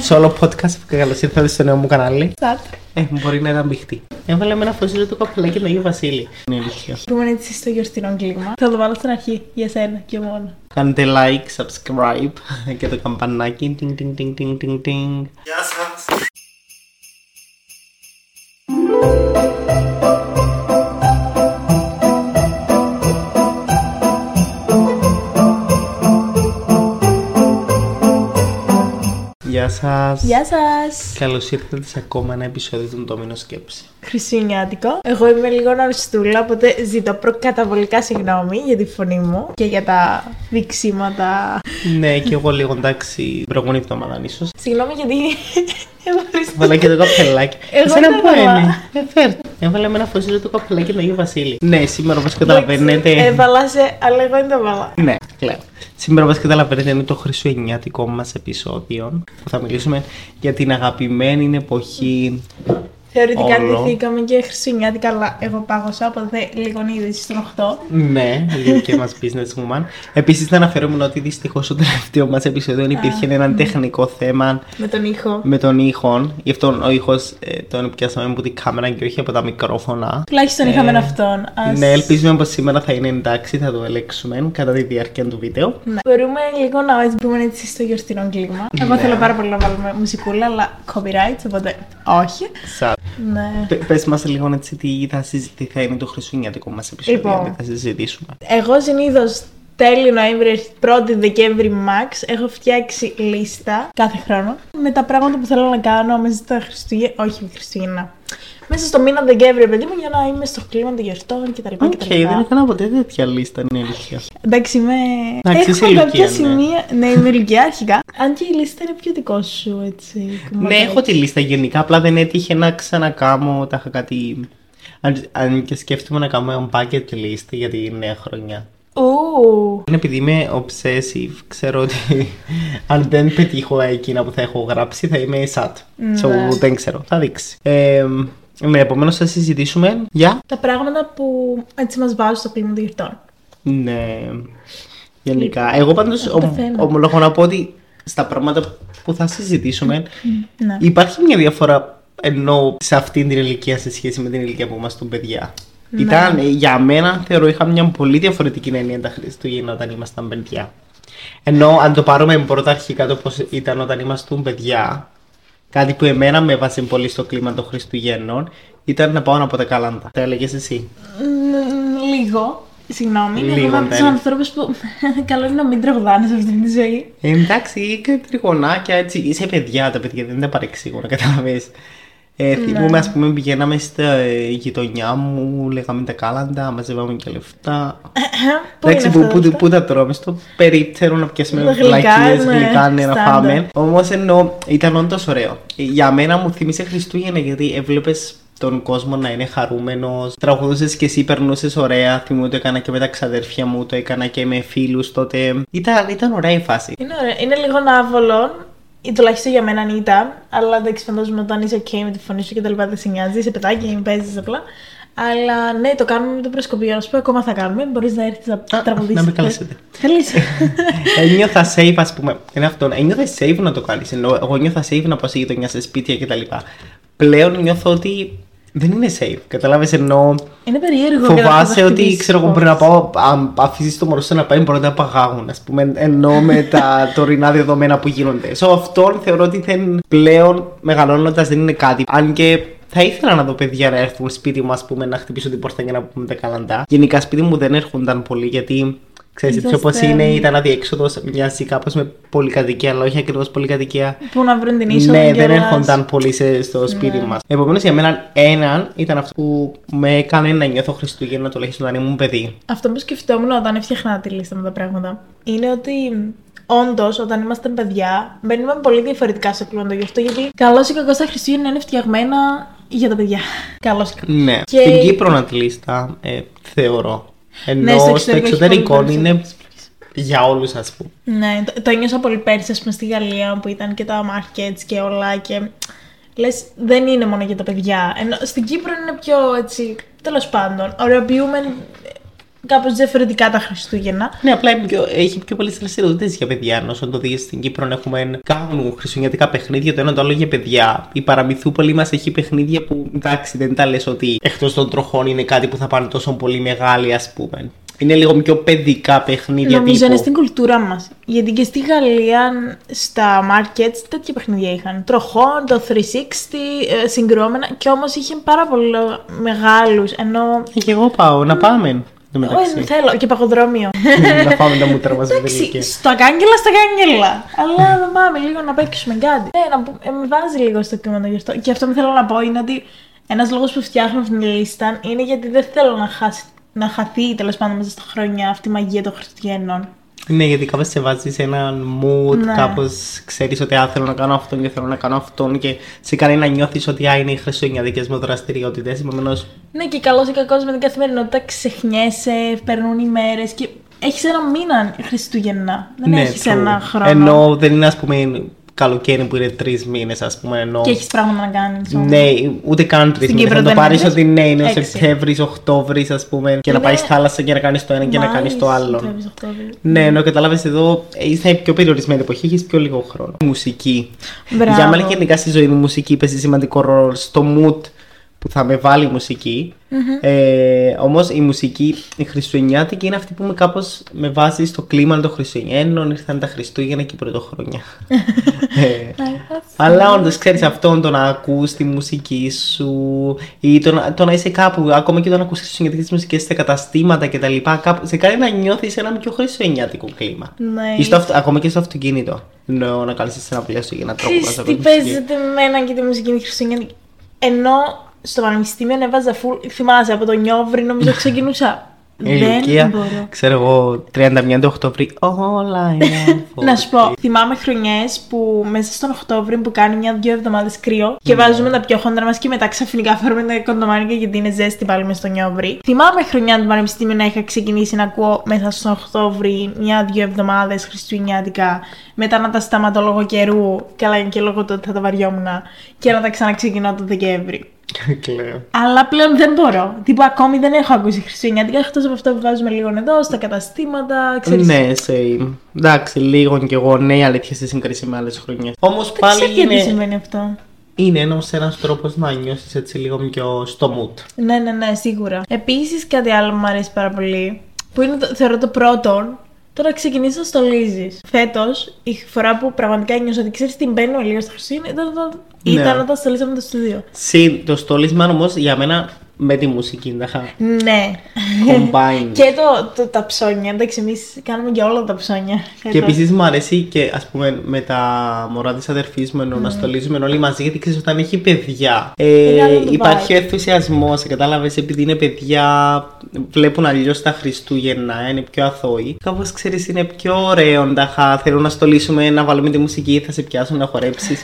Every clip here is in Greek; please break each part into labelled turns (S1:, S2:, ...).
S1: σε όλο podcast που καλώς ήρθατε στο νέο μου κανάλι.
S2: Στάτ.
S1: Ε, μπορεί να ήταν μπιχτή. Έβαλε με ένα φωσίλιο του καπελάκι του Αγίου Βασίλη. Είναι ηλικία.
S2: Πούμε έτσι στο γιορτινό κλίγμα. Θα το βάλω στην αρχή για σένα και μόνο.
S1: Κάντε like, subscribe και το καμπανάκι. Τινγκ, τινγκ, τινγκ, τινγκ, τινγκ, τινγκ. Γεια σας. Γεια σας.
S2: Γεια σας.
S1: Καλώς ήρθατε σε ακόμα ένα επεισόδιο του Ντόμινο Σκέψη.
S2: Χριστουγεννιάτικο. Εγώ είμαι λίγο ναριστούλα, οπότε ζητώ προκαταβολικά συγγνώμη για τη φωνή μου και για τα δειξίματα.
S1: ναι, και εγώ λίγο εντάξει, την προηγούμενη εβδομάδα ίσως.
S2: Συγγνώμη γιατί. Ευχαριστώ.
S1: Βάλα και το καπελάκι.
S2: Εγώ
S1: Εσένα
S2: δεν
S1: που
S2: έβαλα.
S1: είναι; Ε, φέρ. Έβαλα με ένα φωσίλιο του καπελάκι του Αγίου Βασίλη. Ναι, σήμερα όπως καταλαβαίνετε.
S2: Έβαλα σε, αλλά εγώ δεν το έβαλα.
S1: Ναι, κλαίω. Σήμερα όπως καταλαβαίνετε είναι το χριστουγεννιάτικο μας επεισόδιο που θα μιλήσουμε για την αγαπημένη εποχή
S2: Θεωρητικά
S1: Όλο.
S2: ντυθήκαμε και χριστουγεννιάτικα, αλλά εγώ πάγωσα, οπότε λίγο είδηση στον 8.
S1: Ναι, η και μας business woman. Επίσης να αναφέρουμε ότι δυστυχώς στο τελευταίο μας επεισόδιο υπήρχε ένα τεχνικό θέμα
S2: Με τον ήχο.
S1: με τον ήχο. Γι' αυτό ο ήχος ε, τον πιάσαμε από την κάμερα και όχι από τα μικρόφωνα.
S2: Τουλάχιστον είχαμε αυτόν. Ας...
S1: Ναι, ελπίζουμε πως σήμερα θα είναι εντάξει, θα το ελέγξουμε κατά τη διάρκεια του βίντεο.
S2: Ναι. Μπορούμε λίγο να έτσι πούμε έτσι στο γιορτινό κλίμα. Εγώ
S1: Ναι.
S2: θέλω πάρα πολύ να βάλουμε μουσικούλα, αλλά copyrights, οπότε όχι.
S1: Σα.
S2: Ναι.
S1: Πε- Πες μας λίγο έτσι τι θα, συζη- τι θα είναι το χριστουγεννιάτικο μας επεισόδιο,
S2: Λοιπόν.
S1: τι θα συζητήσουμε.
S2: Εγώ συνήθως τέλη Νοέμβρη, 1η Δεκέμβρη max, έχω φτιάξει λίστα κάθε χρόνο με τα πράγματα που θέλω να κάνω μέσα στα Χριστούγεννα. Όχι Χριστούγεννα. Μέσα στο μήνα Δεκέμβρη, παιδί μου, για να είμαι στο κλίμα των γιορτών κτλ.
S1: Οκ,
S2: κτλ.
S1: δεν έκανα ποτέ τέτοια λίστα, είναι αλήθεια.
S2: Εντάξει, είμαι.
S1: Εντάξει, είσαι
S2: Έχω
S1: ηλικία,
S2: κάποια
S1: ναι.
S2: σημεία. Ναι, είμαι ηλικία αρχικά. Αν και η λίστα είναι πιο δικό σου, έτσι.
S1: Ναι,
S2: κομμάτια.
S1: έχω τη λίστα γενικά, απλά δεν έτυχε να ξανακάμω, τα είχα κάτι... Αν, αν και σκέφτομαι να κάνω bucket list για τη νέα χρονιά.
S2: Ου,
S1: Είναι επειδή είμαι obsessive, ξέρω ότι αν δεν πετύχω εκείνα που θα έχω γράψει θα είμαι sad.
S2: Ναι.
S1: So, δεν ξέρω, θα δείξει. Ε, ναι, επομένως θα συζητήσουμε για...
S2: τα πράγματα που έτσι μας βάζουν στο κλίμα των γιορτών.
S1: Ναι, γενικά. Εγώ πάντως
S2: Αυτό το
S1: ομ-
S2: θέμα.
S1: ομολογώ να πω ότι στα πράγματα που θα συζητήσουμε
S2: Ναι.
S1: Υπάρχει μια διαφορά ενώ σε αυτήν την ηλικία σε σχέση με την ηλικία που ήμασταν παιδιά.
S2: Ναι.
S1: Ήταν, ε, για μένα θεωρώ είχα μια πολύ διαφορετική έννοια τα Χριστούγεννα όταν ήμασταν παιδιά. Ενώ αν το πάρουμε πρώτα αρχικά το πώς ήταν όταν ήμασταν παιδιά, κάτι που εμένα με έβασε πολύ στο κλίμα των Χριστουγέννων ήταν να πάω να πω τα καλάντα. Τα έλεγες εσύ;
S2: Μ, Λίγο. Συγγνώμη,
S1: Λίγο,
S2: εγώ είμαι από τους
S1: τέλεια.
S2: ανθρώπους που καλό είναι να μην τραγουδάνε σε αυτή τη ζωή.
S1: Ε, εντάξει, και τριγωνάκια έτσι. Είσαι παιδιά, τα παιδιά δεν τα παρεξήγω, να καταλαβείς. Ε, θυμούμαι, ας πούμε, πηγαίναμε στα ε, γειτονιά μου, λέγαμε τα κάλαντα, μαζεύαμε και λεφτά.
S2: Πού
S1: Εντάξει,
S2: είναι
S1: που,
S2: αυτά
S1: που,
S2: τα λεφτά;
S1: που τα τρώμε στο περίπτερο να πιάσουμε
S2: Τα γλυκά,
S1: βλακίες,
S2: ναι,
S1: γλυκά, ναι, να
S2: στάνταρ.
S1: φάμε. Όμως εννοώ, ήταν όντως ωραίο. Ε, Για μένα μου θύμισε Χριστούγεννα γιατί έβλεπες τον κόσμο να είναι χαρούμενος. Τραγουδούσες και εσύ, περνούσες ωραία. Θυμούμαι το έκανα και με τα ξαδέρφια μου, το έκανα και με φίλους τότε. Ήταν, ήταν ωραία η φάση.
S2: Είναι, ωραία. είναι λίγο άβολο, ή τουλάχιστον για μένα ήταν, αλλά εντάξει, φαντάζομαι όταν είσαι ok με τη φωνή σου και τα λοιπά δεν σε νοιάζει, είσαι παιδάκι, παίζεις απλά. Αλλά ναι, το κάνουμε με το προσκοπείο. Να σου πω, ακόμα θα κάνουμε. Μπορείς να έρθεις να
S1: Α,
S2: τραγουδήσεις.
S1: να με καλέσετε.
S2: Καλείς.
S1: Ένιωθα safe, ας πούμε. Είναι αυτό. Ένιωθα safe να το κάνεις. Ενώ εγώ νιώθα safe να πάω σε γειτονιά, σε σπίτια κτλ. Πλέον νιώθω ότι δεν είναι safe. Καταλάβει ενώ
S2: είναι περίεργο. και να
S1: φοβάσαι
S2: το
S1: ότι
S2: χτυπήσεις
S1: ξέρω εγώ
S2: πώς.
S1: πρέπει να πάω. Αν αφήσεις το μωρό σου να πάει, μπορεί να παγάγουν. Α πούμε. Ενώ με τα τωρινά δεδομένα που γίνονται. So, αυτό θεωρώ ότι δεν, πλέον μεγαλώνοντας δεν είναι κάτι. Αν και θα ήθελα να δω παιδιά να έρθουν σπίτι μου, ας πούμε, να χτυπήσω την πόρτα για να πούμε τα καλαντά. Γενικά σπίτι μου δεν έρχονταν πολύ γιατί. Ξέρεις, έτσι
S2: Είσαστε-
S1: όπως είναι, ήταν αδιέξοδος, μοιάζει κάπως με πολυκατοικία, αλλά όχι ακριβώς πολυκατοικία.
S2: Πού να βρουν την είσοδο.
S1: Ναι, δεν
S2: κιόλας.
S1: έρχονταν πολύ σε- στο σπίτι μας. Επομένως για μένα έναν ήταν αυτό που με έκανε να νιώθω Χριστούγεννα τουλάχιστον όταν ήμουν παιδί.
S2: Αυτό που σκεφτόμουν όταν έφτιαχνα τη λίστα με τα πράγματα είναι ότι όντως όταν είμαστε παιδιά μπαίνουμε πολύ διαφορετικά στο κλίμα γι' αυτό γιατί καλό ή κακό τα Χριστούγεννα είναι φτιαγμένα για τα παιδιά. Καλό ή κακό.
S1: Ναι,
S2: Και-
S1: στην Κύπρο να τη λίστα ε, θεωρώ. Ενώ
S2: Ναι, στο
S1: στο
S2: εξωτερικό έχει
S1: εξωτερικό
S2: πολύ
S1: είναι για όλους ας πούμε.
S2: Ναι, το, το ένιωσα πολύ πέρσι, ας πούμε, στη Γαλλία που ήταν και τα markets και όλα και λες δεν είναι μόνο για τα παιδιά. Ενώ στην Κύπρο είναι πιο έτσι, τέλος πάντων, ωραιοποιούμε κάπως διαφορετικά τα Χριστούγεννα.
S1: Ναι, απλά είναι πιο, έχει πιο πολλές δραστηριότητε για παιδιά. Ενώ όσο το δεις στην Κύπρο έχουμε κάνουν χριστουγεννιάτικα παιχνίδια, το ένα το άλλο για παιδιά. Η Παραμυθούπολη μας έχει παιχνίδια που εντάξει δεν τα λες ότι εκτός των τροχών είναι κάτι που θα πάνε τόσο πολύ μεγάλοι, ας πούμε. Είναι λίγο πιο παιδικά παιχνίδια.
S2: Νομίζω
S1: τύπου.
S2: είναι στην κουλτούρα μας. Γιατί και στη Γαλλία στα markets τέτοια παιχνίδια είχαν. Τροχόν, το 360, ε, συγκρόμενα. Και όμως είχε πάρα πολύ μεγάλους. Ενώ.
S1: Ε, Και εγώ πάω, να πάμε. Το
S2: Όχι,
S1: μεταξύ.
S2: δεν θέλω. Και παγοδρόμιο.
S1: να πάμε τα μούτρα μας
S2: Εντάξει, στο κάγκελα, στα κάγκελα. Αλλά να πάμε λίγο να παίξουμε κάτι. Ναι, να, που- ε, με βάζει λίγο στο κλίμα το γι' αυτό. Και αυτό που θέλω να πω είναι ότι ένας λόγος που φτιάχνω αυτήν την λίστα είναι γιατί δεν θέλω να, χάσει, να χαθεί τέλος πάντων μέσα στα χρόνια αυτή η μαγεία των Χριστουγέννων.
S1: Ναι, γιατί κάπως σε βάζεις σε έναν mood,
S2: Ναι.
S1: κάπως ξέρεις ότι α, θέλω να κάνω αυτόν και θέλω να κάνω αυτόν και σε κάνει να νιώθεις ότι α, είναι οι χριστουγεννιάτικες μου δραστηριότητες. Επομένως,
S2: Ναι, και καλός ή κακός με την καθημερινότητα ξεχνιέσαι, περνούν οι μέρες και έχεις ένα μήνα Χριστούγεννα. Δεν
S1: ναι,
S2: έχεις
S1: true.
S2: ένα χρόνο.
S1: Ενώ δεν είναι, ας πούμε, καλοκαίρι που είναι τρεις μήνες, ας πούμε. Ενώ...
S2: Και έχεις πράγματα να κάνεις.
S1: Ναι, ούτε καν τρεις
S2: Στην
S1: μήνες.
S2: Κύπρο
S1: Να το
S2: δεν
S1: πάρεις
S2: είναι.
S1: ότι ναι, είναι ο
S2: Έξι.
S1: Σεπτέμβρης, Οκτώβρης, ας πούμε, και να
S2: Είναι-
S1: πάεις στη θάλασσα και να κάνεις το ένα και να κάνεις το άλλο.
S2: Βλέπεις Οκτώβριο.
S1: Ναι, ενώ κατάλαβε εδώ, είσαι πιο περιορισμένη εποχή, έχεις πιο λίγο χρόνο. Μουσική.
S2: Μπράβο.
S1: Για μένα γενικά στη ζωή μου η μουσική παίζει σημαντικό ρόλο στο mood που θα με βάλει η μουσικη Ε, Όμως η μουσική, η Χριστουγεννιάτικη είναι αυτή που με κάπως με βάζει στο κλίμα των Χριστουγέννων. Ήρθαν τα Χριστούγεννα και η Πρωτοχρονιά. ε, αλλά όντως ξέρεις αυτόν το να ακούς τη μουσική σου ή το, να- το να είσαι κάπου, ακόμα και το να ακούς χριστουγεννιάτικες μουσικές σε καταστήματα κτλ. Κάπου, σε κάνει να νιώθεις ένα πιο χριστουγεννιάτικο κλίμα.
S2: Ναι.
S1: Ή στο, αυτο- ακόμα και στο αυτοκίνητο. Εννοώ να κάνεις ένα πλαίσιο για να τρώγει.
S2: Ξέρεις τι παίζεται με μένα και τη μουσική είναι Χριστουγεννιάτικη. Ενώ στο πανεπιστήμιο έβαζα full, θυμάσαι από τον Νιόβρη νομίζω ξεκινούσα.
S1: Ηλικία,
S2: Δεν μπορώ.
S1: ξέρω εγώ, 31 του Οκτώβρη. Όλα είναι.
S2: Να σου πω, θυμάμαι χρονιές που μέσα στον Οκτώβριο που κάνει μια-δυο εβδομάδες κρύο και βάζουμε τα πιο χόντρα μας και μετά ξαφνικά φέρουμε τα κοντομάνικα γιατί είναι ζέστη πάλι μες στο νιόβρι. Θυμάμαι χρονιά του Πανεπιστήμιου να είχα ξεκινήσει να ακούω μέσα στον Οκτώβρη μια-δυο εβδομάδες Χριστουγεννιάτικα, μετά να τα σταματώ λόγω καιρού, καλά και λόγω του ότι θα τα βαριόμουν, και να τα ξαναξεκινώ το Δεκέμβρη.
S1: Κλαίω.
S2: Αλλά πλέον δεν μπορώ. Τύπου ακόμη δεν έχω ακούσει Χριστουγεννιάτικα εκτός από αυτό που βάζουμε λίγο εδώ, στα καταστήματα, ξέρεις.
S1: Ναι, same. Εντάξει, λίγο κι εγώ, ναι, η αλήθεια σε σύγκριση με άλλες χρονιές. Όμως
S2: Δεν
S1: πάλι
S2: ξέρω γιατί
S1: είναι.
S2: συμβαίνει αυτό.
S1: Είναι ένα ένας τρόπος να νιώσεις έτσι λίγο πιο στο mood.
S2: Ναι, ναι, ναι, σίγουρα. Επίσης, κάτι άλλο που μου αρέσει πάρα πολύ, που είναι το, θεωρώ το πρώτο, τώρα ξεκινήσει να στολίζει. Φέτος, η φορά που πραγματικά νιώσα ότι ξέρεις τι μπαίνω λίγο στα Χριστούγεννα ήταν, όταν-
S1: Ναι.
S2: ήταν όταν στολίσαμε το στούντιο.
S1: Συν το στόλισμα όμως για μένα με τη μουσική τα είχα
S2: Ναι.
S1: combine.
S2: και το, το, τα ψώνια. Εντάξει, εμείς κάνουμε και όλα τα ψώνια.
S1: Και
S2: φέτος.
S1: επίσης μου αρέσει και ας πούμε με τα μωρά της αδερφής μου ενώ
S2: Ναι.
S1: να στολίζουμε όλοι μαζί γιατί ξέρεις όταν έχει παιδιά. Ε,
S2: Είναι άλλο το
S1: υπάρχει
S2: vibe.
S1: ο ενθουσιασμός, κατάλαβες επειδή είναι παιδιά, βλέπουν αλλιώς τα Χριστούγεννα, είναι πιο αθώοι. Κάπως ξέρεις είναι πιο ωραίο. Ταχά, θέλουν να στολίσουμε, να βάλουμε τη μουσική, θα σε πιάσουν να χορέψεις.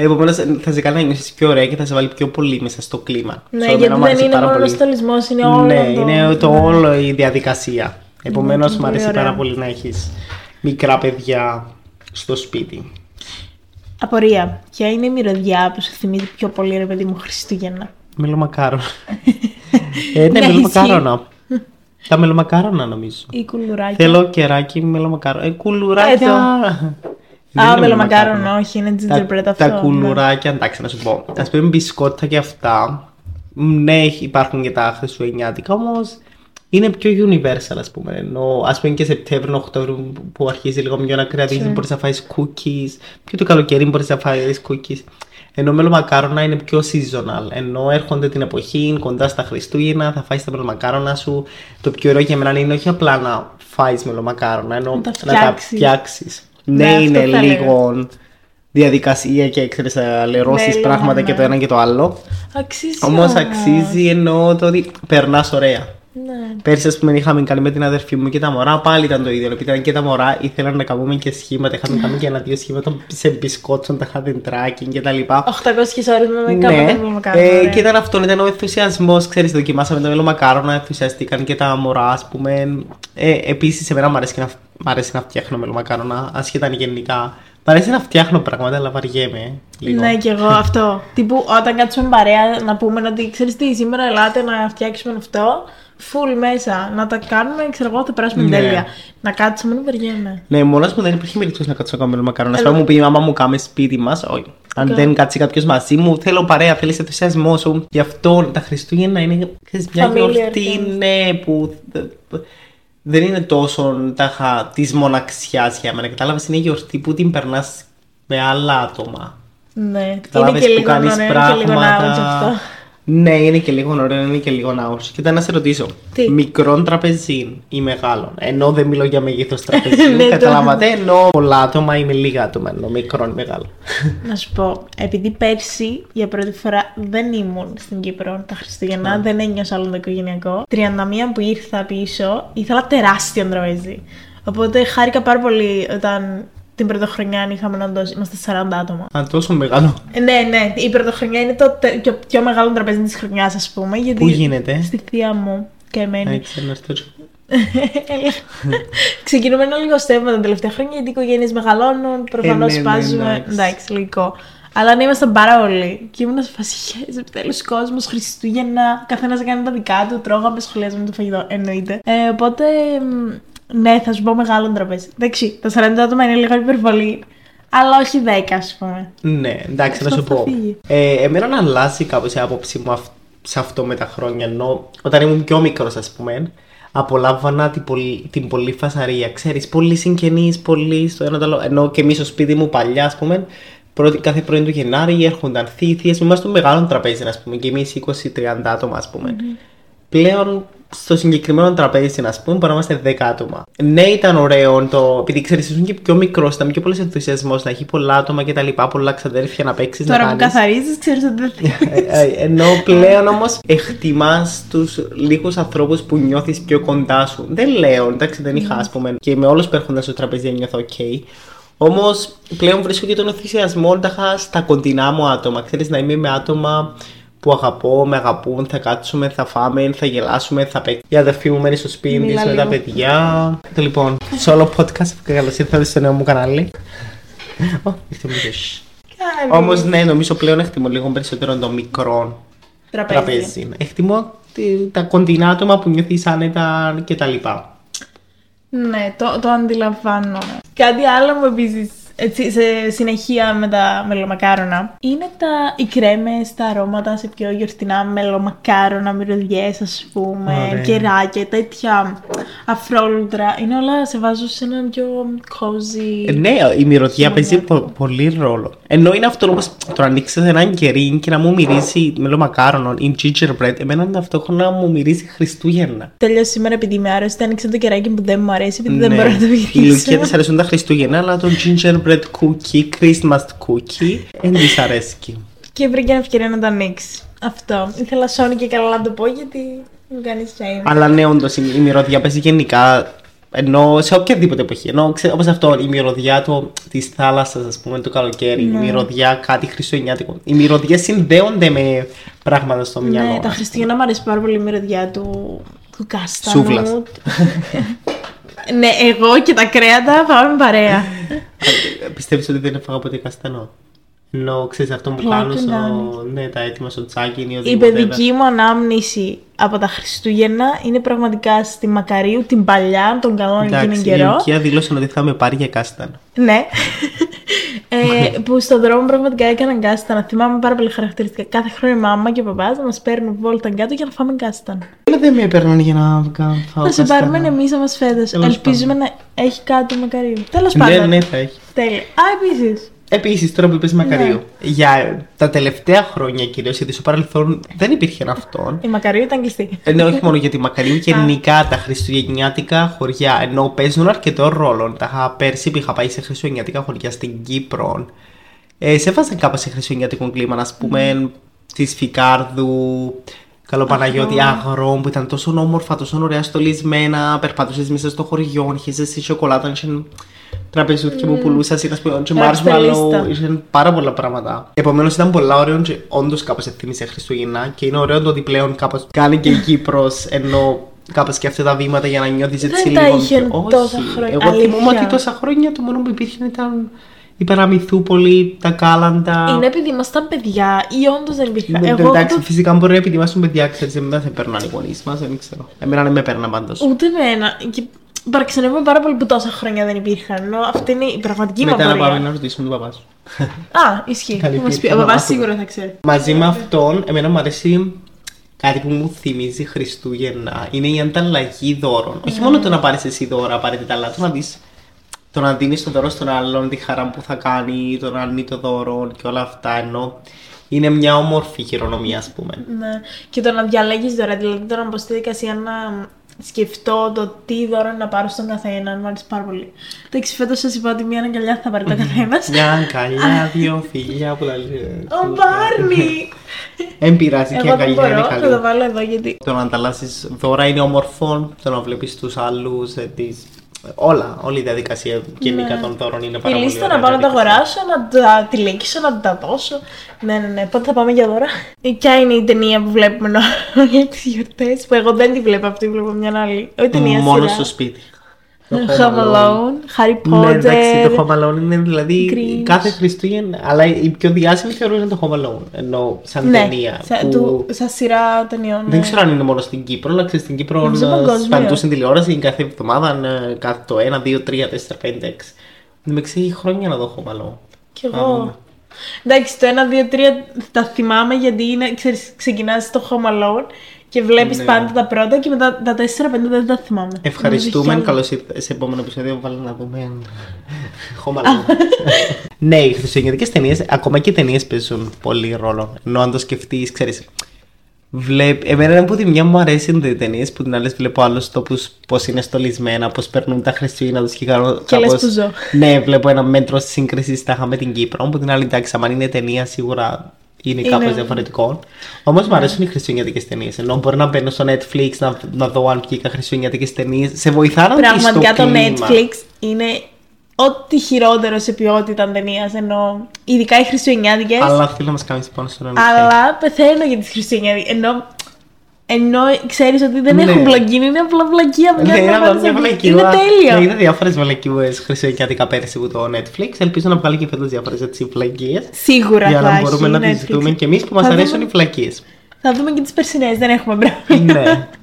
S1: Επομένως θα σε κάνει να νιώσεις πιο ωραία και θα σε βάλει πιο πολύ μέσα στο κλίμα.
S2: Ναι,
S1: So, εμένα
S2: γιατί
S1: μου
S2: δεν
S1: αρέσει
S2: είναι
S1: πάρα
S2: μόνο ο
S1: πολύ.
S2: στολισμό, είναι όλο
S1: Ναι,
S2: το.
S1: είναι το
S2: ναι.
S1: όλο η διαδικασία. Επομένως,
S2: είναι
S1: μου
S2: πολύ
S1: αρέσει
S2: ωραίο.
S1: πάρα πολύ να έχεις μικρά παιδιά στο σπίτι.
S2: Απορία. Ποια είναι η μυρωδιά που σου θυμίζει πιο πολύ, ρε παιδί μου, Χριστούγεννα;
S1: Μελομακάρονα. ε, ναι,
S2: Ναι,
S1: μελομακάρονα. Τα μελομακάρονα νομίζω.
S2: Ή κουλουράκια.
S1: Θέλω κεράκι μελομακάρονα. Ε, κουλουράκια. Δεν
S2: Α,
S1: είναι
S2: μελομακάρονα, όχι, είναι
S1: Τα,
S2: gingerbread αυτό.
S1: τα
S2: ναι.
S1: κουλουράκια, εντάξει να σου πω. Α πούμε μπισκότα και αυτά. Ναι, έχει- υπάρχουν και τα χριστουγεννιάτικα, όμως είναι πιο universal, ας πούμε. Ενώ ας πούμε και Σεπτέμβριο, Οκτώβριο που αρχίζει λίγο πιο να κρεατίζεις, μπορείς να φάεις cookies. Και το καλοκαίρι μπορείς να φάεις cookies. Ενώ μελομακάρονα είναι πιο seasonal. Ενώ έρχονται την εποχή κοντά στα Χριστούγεννα, θα φάεις τα μελομακάρονα σου. Το πιο ωραίο για μένα είναι όχι απλά να φάεις μελομακάρονα, ενώ
S2: Να τα
S1: να τα
S2: φτιάξεις.
S1: φτιάξεις.
S2: Ναι,
S1: Ναι,
S2: αυτό
S1: είναι
S2: θα έλεγα.
S1: λίγο διαδικασία και ξέρεις να λερώσεις
S2: Ναι,
S1: πράγματα
S2: ναι,
S1: και το
S2: ναι.
S1: ένα και το άλλο.
S2: Αξίζει.
S1: Όμως
S2: όμως.
S1: αξίζει εννοώ το ότι περνάς ωραία.
S2: Ναι.
S1: Πέρσι, ας πούμε, είχαμε κάνει με την αδερφή μου και τα μωρά, πάλι ήταν το ίδιο. Επειδή ήταν και τα μωρά, ήθελαν να κάνουμε και σχήματα. Είχαμε κάνει και ένα-δύο σχήματα σε μπισκότσον, τα είχαμε tracking κτλ.
S2: 800 ώρες με
S1: Ναι,
S2: κάποτε με μακάρονα.
S1: ε,
S2: ωραία.
S1: και ήταν αυτό, ήταν ο ενθουσιασμός. Ξέρεις, δοκιμάσαμε τα μελομακάρονα, ενθουσιαστήκαν και τα μωρά, ας πούμε. Ε, Επίσης, εμένα μου αρέσει, να, μ' αρέσει να φτιάχνω μελομακάρονα, ασχετά αν γενικά Μ' αρέσει να φτιάχνω πράγματα, αλλά βαριέμαι. ε, Λίγο.
S2: Ναι, και εγώ αυτό. Τύπου όταν κάτσουμε παρέα να πούμε ότι ξέρεις τι, σήμερα ελάτε να φτιάξουμε αυτό. Full μέσα. Να τα κάνουμε, ξέρω εγώ, θα περάσουμε
S1: Ναι.
S2: τέλεια. Να κάτσουμε να βαριέμαι.
S1: Ναι, μόνος που δεν υπήρχε περίπτωση να κάτσω να κάνω μακαρόνα.
S2: Έλα.
S1: Αν μου πει η μαμά μου κάμε σπίτι μας, όχι. Αν
S2: Κα-
S1: δεν κάτσει κάποιος μαζί μου, θέλω παρέα, θέλεις ενθουσιασμό σου. Γι' αυτό τα Χριστούγεννα είναι ξέρεις, μια
S2: Familiar
S1: γιορτή,
S2: things.
S1: ναι, που δε- δεν είναι τόσο τάχα της μοναξιάς για μένα. Κατάλαβες, είναι γιορτή που την περνάς με άλλα άτομα.
S2: Ναι, είναι
S1: Κατάλαβες
S2: και
S1: που
S2: λίγο
S1: κάνεις
S2: ωραίο, είναι και λίγο
S1: πράγματα.
S2: ναούτς αυτό.
S1: Ναι, είναι και λίγο ωραίο, είναι και λίγο ναός. Κοίτα να σε ρωτήσω.
S2: Τι;
S1: Μικρόν τραπεζίν ή μεγάλων. Ενώ δεν μιλώ για μέγεθο τραπεζίν.
S2: Ναι, το-
S1: Καταλάβατε, ενώ πολλά άτομα ή με λίγα άτομα. Ενώ μικρόν ή μεγάλο.
S2: Να σου πω, επειδή πέρσι για πρώτη φορά δεν ήμουν στην Κύπρο τα Χριστούγεννα, δεν ένιωσα άλλο το οικογενειακό. 31 που ήρθα πίσω, ήθελα τεράστιο τραπέζι. Οπότε χάρηκα πάρα πολύ όταν την πρωτοχρονιά είχαμε όντω είμαστε 40 άτομα.
S1: Α, τόσο μεγάλο.
S2: Ε, ναι, ναι, η πρωτοχρονιά είναι το τε- πιο, πιο μεγάλο τραπέζι της χρονιάς, ας πούμε. Γιατί
S1: Πού γίνεται;
S2: Στη θεία μου και εμένα.
S1: Έτσι, ένας τέτοιος.
S2: Έλα. Ξεκινούμε ένα λίγο στέμα τα τελευταία χρόνια γιατί οι οικογένειες μεγαλώνουν, προφανώς
S1: ναι, ναι,
S2: σπάζουμε.
S1: εντάξει.
S2: εντάξει, λογικό. Αλλά ναι, ήμασταν πάρα πολλοί. Και ήμουν σε φάση, yes, επιτέλου κόσμος, Χριστούγεννα. Καθένας έκανε τα δικά του, τρώγαμε, σχολιάζαμε το φαγητό, εννοείται. Ε, οπότε, μ, ναι, θα σου πω μεγάλο τραπέζι. Εντάξει, τα 40 άτομα είναι λίγο υπερβολή. Αλλά όχι 10, ας πούμε.
S1: Ναι, εντάξει, να
S2: Αυτό
S1: σου
S2: θα
S1: πω.
S2: φύγει.
S1: Ε, εμένα να αλλάζει κάπως η άποψή μου αυ- σε αυτό με τα χρόνια. Ενώ όταν ήμουν πιο μικρός, ας πούμε, απολάμβανα την πολύ, την πολύ φασαρία. Ξέρεις, πολύ συγγενείς, πολύ στο ένα το άλλο. Ενώ και εμείς στο σπίτι μου παλιά, ας πούμε, πρώτη, κάθε πρωί του Γενάρη έρχονταν θύθιε. Είμαστε στο μεγάλο τραπέζι, ας πούμε, και εμείς 20-30 άτομα, ας πούμε. Πλέον στο συγκεκριμένο τραπέζι, α πούμε, μπορεί να είμαστε 10 άτομα. Ναι, ήταν ωραίο το. Επειδή ξέρεις, ήσουν και πιο μικρός, ήταν πιο πολύ ενθουσιασμός να έχει πολλά άτομα και τα λοιπά, πολλά ξαδέρφια να παίξεις.
S2: Τώρα
S1: να
S2: που
S1: κάνεις.
S2: καθαρίζεις, ξέρεις ότι δεν θα.
S1: Ε, ε, Ενώ πλέον όμως εκτιμάς τους λίγους ανθρώπους που νιώθεις πιο κοντά σου. Δεν λέω, εντάξει, δεν είχα, ας πούμε, και με όλους που έρχονταν στο τραπέζι νιώθω ok. Όμως πλέον βρίσκω και τον ενθουσιασμό τάχα στα κοντινά μου άτομα. Ξέρεις να είμαι με άτομα που αγαπώ, με αγαπούν, θα κάτσουμε, θα φάμε, θα γελάσουμε, θα παίξουμε. Η αδερφή μου μένει στο σπίτι
S2: Μίλα
S1: της με τα
S2: λίγο.
S1: παιδιά. Λοιπόν, σε όλο podcast, καλώς ήρθατε στο νέο μου κανάλι. Ω, ήρθε μου το σ. Όμως, ναι, νομίζω πλέον εκτιμώ λίγο περισσότερο το μικρό
S2: Τραπέζι.
S1: τραπέζι. Εκτιμώ τη- τα κοντινά άτομα που νιώθεις άνετα κτλ.
S2: Ναι, το, το αντιλαμβάνομαι. Κάτι άλλο που επίσης έτσι, σε συνεχεία με τα μελομακάρονα είναι τα, οι κρέμες, τα αρώματα σε πιο γιορτινά μελομακάρονα, μυρωδιές, ας πούμε,
S1: Ωραία.
S2: κεράκια, τέτοια αφρόλουτρα. Είναι όλα σε βάζουν σε έναν πιο cozy.
S1: Ε, Ναι, η μυρωδιά παίζει πο- πολύ ρόλο. Ενώ είναι αυτό όπως το ανοίξεις έναν κερί και να μου μυρίσει μελομακάρονο ή gingerbread, εμένα ταυτόχρονα μου μυρίζει Χριστούγεννα.
S2: Τέλειωσε σήμερα επειδή είμαι άρρωστη, άνοιξα το κεράκι που δεν μου αρέσει επειδή δεν
S1: Ναι.
S2: μπορώ να το
S1: Η Λουκία
S2: μυρίσω.
S1: της αρέσουν τα Χριστούγεννα, αλλά το gingerbread cookie, Christmas cookie, δεν της αρέσκει.
S2: Και βρήκε ευκαιρία να το ανοίξει. Αυτό. Ήθελα σώνει και καλά να το πω γιατί μου κάνεις shame.
S1: Αλλά ναι, όντως η, η μυρωδιά παίζει γενικά. Ενώ σε οποιαδήποτε εποχή. Ενώ όπως αυτό, η μυρωδιά της θάλασσας, ας πούμε, το καλοκαίρι.
S2: Ναι.
S1: Η μυρωδιά κάτι χριστουγεννιάτικο. Οι μυρωδιές συνδέονται με πράγματα στο μυαλό.
S2: Ναι, τα
S1: μας.
S2: Χριστούγεννα μου αρέσει πάρα πολύ η μυρωδιά του, του κάστανου.
S1: Σούβλας.
S2: ναι, εγώ και τα κρέατα πάμε παρέα.
S1: Πιστεύεις ότι δεν έφαγα ποτέ καστανό; Ενώ ξέρεις αυτό που
S2: Πλάκα
S1: κάνω στο.
S2: κάνεις.
S1: Ναι, τα έτοιμα στο τσάκι ή
S2: Η
S1: οτιδήποτε.
S2: παιδική μου ανάμνηση από τα Χριστούγεννα είναι πραγματικά στη Μακαρίου, την παλιά, των καλών εκείνων
S1: Εντάξει, η
S2: καιρό.
S1: Λουκία δήλωσε ότι θα με πάρει για κάστανο.
S2: Ναι. Ε, που στον δρόμο πραγματικά έκαναν κάστανα. Θυμάμαι πάρα πολύ χαρακτηριστικά. Κάθε χρόνο η μάμα και ο παπάς να μας παίρνουν βόλτα κάτω για να φάμε κάστανα.
S1: Αλλά δεν με έπαιρναν για να βγάλω.
S2: Θα σε πάρουμε εμείς άμα φέτος.
S1: Τέλος
S2: Ελπίζουμε να έχει κάτι Μακαρίου. Τέλος
S1: Ναι,
S2: πάντων.
S1: ναι, θα έχει.
S2: Τέλεια. Α, επίσης.
S1: Επίσης, τώρα που είπες Μακαρίου,
S2: Ναι.
S1: για τα τελευταία χρόνια κυρίως, γιατί στο παρελθόν δεν υπήρχε αυτό.
S2: Η Μακαρίου ήταν κλειστή.
S1: Ενώ όχι μόνο για τη Μακαρίου, γενικά τα χριστουγεννιάτικα χωριά. Ενώ παίζουν αρκετό ρόλο. Τα είχα πέρσι που είχα πάει σε χριστουγεννιάτικα χωριά στην Κύπρο. Ε, σε έβαζαν κάπως σε χριστουγεννιάτικο κλίμα, α πούμε, της Φικάρδου, Καλοπαναγιώτη, Αγρό, που ήταν τόσο όμορφα, τόσο ωραία στολισμένα. Περπατούσες μέσα στο χωριό, είχες στη σοκολάτα, είχες τραπεζούτια που πουλούσα, ή να πούμε, και
S2: Ραξπελίστα.
S1: marshmallow, είχε πάρα πολλά πράγματα. Επομένως ήταν πολλά ωραίο και όντως κάπως εθύμισε Χριστούγεννα και είναι ωραίο το ότι πλέον κάπως κάνει και η Κύπρος ενώ κάπως και αυτά τα βήματα για να νιώθεις έτσι
S2: Δεν
S1: λίγο.
S2: τα είχε
S1: πιο-
S2: τόσα
S1: Όχι.
S2: χρόνια.
S1: Εγώ θυμούμαι
S2: Αλήθεια.
S1: ότι τόσα χρόνια το μόνο που υπήρχε ήταν η Παραμυθούπολη, τα Κάλαντα.
S2: Είναι επειδή ήμασταν παιδιά ή όντως δεν υπήρχαν.
S1: Ναι,
S2: Εγώ
S1: εντάξει,
S2: το-
S1: φυσικά μπορεί να επειδή ήμασταν παιδιά, ξέρεις, δεν θα παίρναν οι γονείς μας, δεν ξέρω. Εμένα δεν με παίρναν πάντως.
S2: Ούτε εμένα. Και παραξενεύομαι πάρα πολύ που τόσα χρόνια δεν υπήρχαν. Ενώ αυτή είναι η πραγματική μου
S1: Μετά να πάμε
S2: απορία.
S1: να ρωτήσουμε τον παπάς σου.
S2: Α, ισχύει.
S1: Καλή
S2: Θα μας πει.
S1: πίστη,
S2: Ο
S1: να
S2: παπάς
S1: μάθουμε.
S2: σίγουρα θα ξέρει.
S1: Μαζί με αυτόν, εμένα μου αρέσει κάτι που μου θυμίζει Χριστούγεννα. Είναι η ανταλλαγή δώρων. Όχι μόνο το να πάρεις εσύ δώρα απαραίτητα, αλλά το να δεις. Το να δίνεις το δώρο στον άλλον, τη χαρά που θα κάνει, το να αρνεί το δώρο και όλα αυτά. Ενώ είναι μια όμορφη χειρονομία, ας πούμε.
S2: Ναι. Και το να διαλέγεις δώρα, δηλαδή το να μπω στη δικασία να σκεφτώ το τι δώρο να πάρω στον καθένα, μου αρέσει πάρα πολύ. Εντάξει, φέτος σας είπα ότι μία αγκαλιά θα πάρει το καθένας.
S1: Μια αγκαλιά, δύο φιλιά που λέει.
S2: Ο Μπάρνι!
S1: Δεν πειράζει και η
S2: Εγώ δεν
S1: αγκαλιά είναι
S2: μπορώ, θα το
S1: καλή.
S2: βάλω εδώ γιατί.
S1: Το να ανταλλάσσεις δώρα είναι όμορφο, το να βλέπεις τους άλλους, όλα, όλη η διαδικασία γενικά
S2: Ναι.
S1: των δώρων είναι
S2: Η
S1: πάρα πολύ
S2: λίστα
S1: ωραία
S2: να πάω να τα
S1: διαδικασία.
S2: αγοράσω, να τα τυλίξω, να τα δώσω. Ναι, ναι, ναι. Πότε θα πάμε για δώρα; Ε, Ποια είναι η ταινία που βλέπουμε όλε τις γιορτές, που εγώ δεν τη βλέπω αυτή, βλέπω μια άλλη. Όχι ταινία
S1: Μόνο
S2: σειρά.
S1: στο σπίτι. Το
S2: Home Alone, Harry
S1: Ναι, εντάξει, το
S2: Potter.
S1: Home Alone είναι δηλαδή
S2: Grinch.
S1: κάθε Χριστούγεννα. Αλλά η πιο διάσημη θεωρώ είναι το Home Alone. Ενώ σαν
S2: Ναι,
S1: ταινία.
S2: σα-
S1: που
S2: του- σαν σειρά ταινιών.
S1: Δεν
S2: ναι.
S1: ξέρω αν είναι μόνο στην Κύπρο, αλλά ξέρεις, στην Κύπρο
S2: Νομίζω
S1: ε,
S2: παγκόσμιο.
S1: σπαντού στην τηλεόραση κάθε εβδομάδα, ε, κάθε το 1, 2, 3, 4, 5, 6. Δεν με ξέρει χρόνια να δω Home Alone.
S2: Κι
S1: Α,
S2: εγώ. Εντάξει, το 1, 2, 3 τα θυμάμαι γιατί είναι, ξέρεις, ξεκινάς το Home Alone και βλέπεις
S1: Ναι.
S2: πάντα τα πρώτα και μετά τα 4-5 δεν τα θυμάμαι.
S1: Ευχαριστούμε.
S2: Νομίζω
S1: Καλώς ήρθατε σε επόμενο επεισόδιο. Βάλε να δούμε. Home Alone. ναι, οι χριστουγεννιάτικες ταινίες, ακόμα και οι ταινίες παίζουν πολύ ρόλο. Ενώ αν το σκεφτείς, ξέρεις. Βλέπ... Εμένα από τη μια μου αρέσουν οι ταινίες που την άλλη βλέπω άλλους τόπους πώς είναι στολισμένα, πώς περνούν τα Χριστούγεννα τους και κάνω.
S2: Και λες που ζω.
S1: Ναι, βλέπω ένα μέτρο σύγκριση τα είχαμε την Κύπρο. Από την άλλη, εντάξει, αν είναι ταινία σίγουρα είναι,
S2: Είναι.
S1: κάπως διαφορετικό. Όμως μου αρέσουν οι χριστουγεννιάτικες ταινίες. Ενώ μπορώ να μπαίνω στο Netflix να, να δω αν βγήκα χριστουγεννιάτικες ταινίες. Σε βοηθάνε να μπεις στο
S2: Πραγματικά το
S1: κλίμα.
S2: Netflix είναι ό,τι χειρότερο σε ποιότητα ταινίας. Ενώ ειδικά οι Χριστουγεννιάτικες.
S1: Αλλά θέλω να μας κάνεις πάνω στο Netflix.
S2: Αλλά πεθαίνω για τις Χριστουγεννιάτικες. Ενώ, ενώ ξέρεις ότι δεν
S1: Ναι.
S2: έχουν βλαγγίνη, είναι απλά βλακία μια
S1: Ναι, είναι
S2: μέρα
S1: απλά μια
S2: σε-
S1: βλακή.
S2: Είναι
S1: Ναι,
S2: τέλειο.
S1: είδα διάφορες βλακιούε χριστουγεννιάτικα πέρσι από το Netflix. Ελπίζω να βγάλει και φέτος διάφορες έτσι βλακίε.
S2: Σίγουρα
S1: Για
S2: θα
S1: να μπορούμε
S2: έχει
S1: να τις
S2: Netflix.
S1: ζητούμε και εμείς που μας
S2: Θα
S1: αρέσουν
S2: δούμε-
S1: οι βλακίε.
S2: Θα δούμε και τις περσινές, δεν έχουμε πράγματα.
S1: ναι.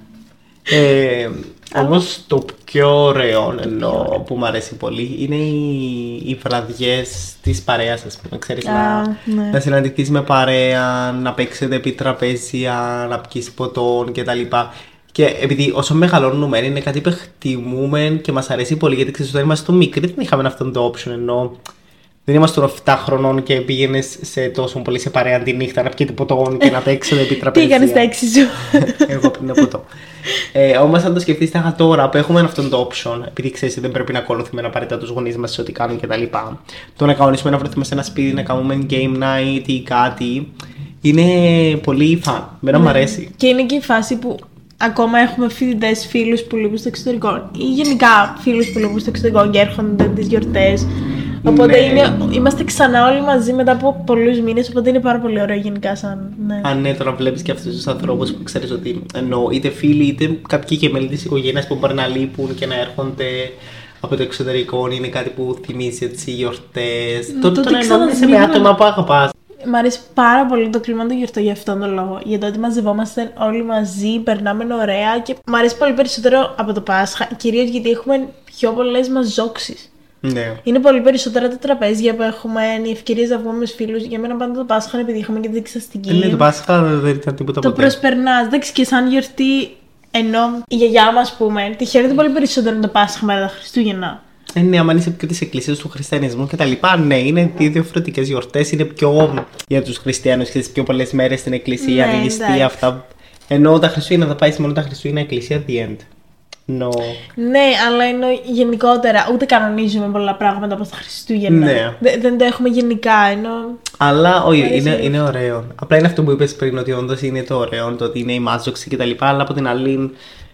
S1: Ε, Όμως το πιο ωραίο ενώ, που μου αρέσει πολύ είναι οι, οι βραδιές της παρέας, ας πούμε. Ξέρεις,
S2: Α,
S1: να,
S2: ναι.
S1: να συναντηθείς με παρέα, να παίξετε επί τραπέζια, να πιεις ποτών κτλ. Και επειδή όσο μεγαλώνουμε είναι κάτι που εκτιμούμε και μας αρέσει πολύ, γιατί ξέρεις, όταν ήμασταν μικροί δεν είχαμε αυτό το option. Ενώ δεν ήμασταν 7 χρονών και πήγαινες σε τόσο πολύ σε παρέα τη νύχτα να πιείτε ποτών και να παίξετε επί
S2: Τι
S1: τραπέζια.
S2: έκανε στα έξι σου.
S1: Εγώ πριν από το. Ε, Όμως, αν το σκεφτείς τώρα που έχουμε αυτό το option, επειδή ξέρεις δεν πρέπει να ακολουθούμε απαραίτητα τους γονείς μας σε ό,τι κάνουν κτλ. Το να κανονίσουμε να βρεθούμε σε ένα σπίτι, να κάνουμε game night ή κάτι, είναι πολύ φαν. Μένα μου αρέσει.
S2: Και είναι και η φάση που ακόμα έχουμε φοιτητές, φίλους που λείπουν στο εξωτερικό ή γενικά φίλους που λείπουν στο εξωτερικό και έρχονται τις γιορτές. Οπότε
S1: Ναι.
S2: είναι, είμαστε ξανά όλοι μαζί μετά από πολλούς μήνες. Οπότε είναι πάρα πολύ ωραίο γενικά σαν. Ναι.
S1: Αν ναι, τώρα βλέπεις και αυτούς τους ανθρώπους που ξέρεις ότι εννοώ είτε φίλοι είτε κάποιοι και μέλη της οικογένειας που μπορεί να λείπουν και να έρχονται από το εξωτερικό, είναι κάτι που θυμίζει έτσι γιορτές.
S2: το
S1: Τότε
S2: ότι
S1: τον ενώνεσαι με
S2: ξαναζίνουμε.
S1: άτομα που αγαπάς.
S2: Μ' αρέσει πάρα πολύ το κλίμα των γιορτών για αυτόν τον λόγο. Για το ότι μαζευόμαστε όλοι μαζί, περνάμε ωραία και μ' αρέσει πολύ περισσότερο από το Πάσχα. Κυρίως γιατί έχουμε πιο πολλές μαζόξεις.
S1: Ναι.
S2: Είναι πολύ περισσότερα τα τραπέζια που έχουμε, οι ευκαιρίες να βγούμε με φίλους. Για μένα πάντα το Πάσχα είναι επειδή είχαμε και την εξαστική.
S1: Ναι, το Πάσχα δεν ήταν τίποτα
S2: το
S1: ποτέ.
S2: προσπερνάς. Εντάξει, και σαν γιορτή, ενώ η γιαγιά μας, πούμε, τη χαίρεται πολύ περισσότερο το Πάσχα με τα Χριστούγεννα.
S1: Ε, ναι, άμα είσαι πιο τη εκκλησία του χριστιανισμού και τα λοιπά, ναι, είναι δύο διαφορετικές γιορτές. Είναι πιο για τους χριστιανούς και τις πιο πολλές μέρες στην εκκλησία,
S2: Ναι,
S1: ναι,
S2: εντάξει.
S1: αυτά. Ενώ τα Χριστούγεννα θα πάει μόνο τα Χριστούγεννα εκκλησία, the end. No.
S2: Ναι, αλλά ενώ γενικότερα ούτε κανονίζουμε πολλά πράγματα όπω τα Χριστούγεννα.
S1: Ναι.
S2: Δε- δεν το έχουμε γενικά, ενώ.
S1: Αλλά όχι,
S2: αρέσει
S1: είναι,
S2: λίγο.
S1: είναι ωραίο. Απλά είναι αυτό που είπες πριν, ότι όντως είναι το ωραίο, το ότι είναι η μάζοξη κτλ. Αλλά από την άλλη,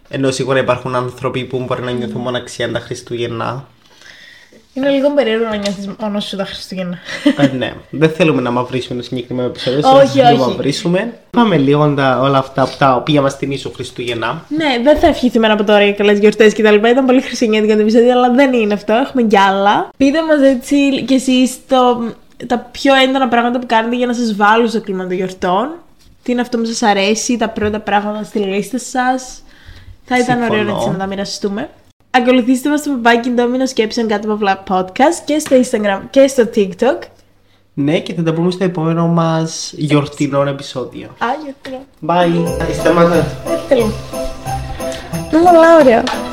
S1: ενώ σίγουρα υπάρχουν άνθρωποι που μπορεί να νιώθουν μοναξιά τα Χριστούγεννα.
S2: Είναι λίγο περίεργο να νιώθεις μόνος σου τα Χριστούγεννα.
S1: Ε, ναι, δεν θέλουμε να μαυρίσουμε το συγκεκριμένο επεισόδιο.
S2: Όχι,
S1: θέλουμε να
S2: όχι.
S1: μαυρίσουμε. Πάμε λίγο τα, όλα αυτά που τα οποία μας θυμίσουν Χριστούγεννα.
S2: ναι, δεν θα ευχηθούμε από τώρα για καλές γιορτές και τα λοιπά. Ήταν πολύ χριστουγεννιάτικο το επεισόδιο, αλλά δεν είναι αυτό. Έχουμε κι άλλα. Πείτε μας έτσι κι εσείς τα πιο έντονα πράγματα που κάνετε για να σας βάλουν στο κλίμα των γιορτών. Τι είναι αυτό που σας αρέσει, τα πρώτα πράγματα στη λίστα σας. Θα ήταν ωραίο
S1: Συμφωνώ.
S2: έτσι να τα μοιραστούμε. Ακολουθήστε μας στο παπάκι Ντόμινο Σκέψεων κάτω από απλά podcast και στο Instagram και στο TikTok.
S1: Ναι, και θα τα πούμε στο επόμενο μας γιορτινό επεισόδιο.
S2: Α, γιατί
S1: Bye. Σταματά.
S2: Θέλω. Είναι πολύ ωραίο.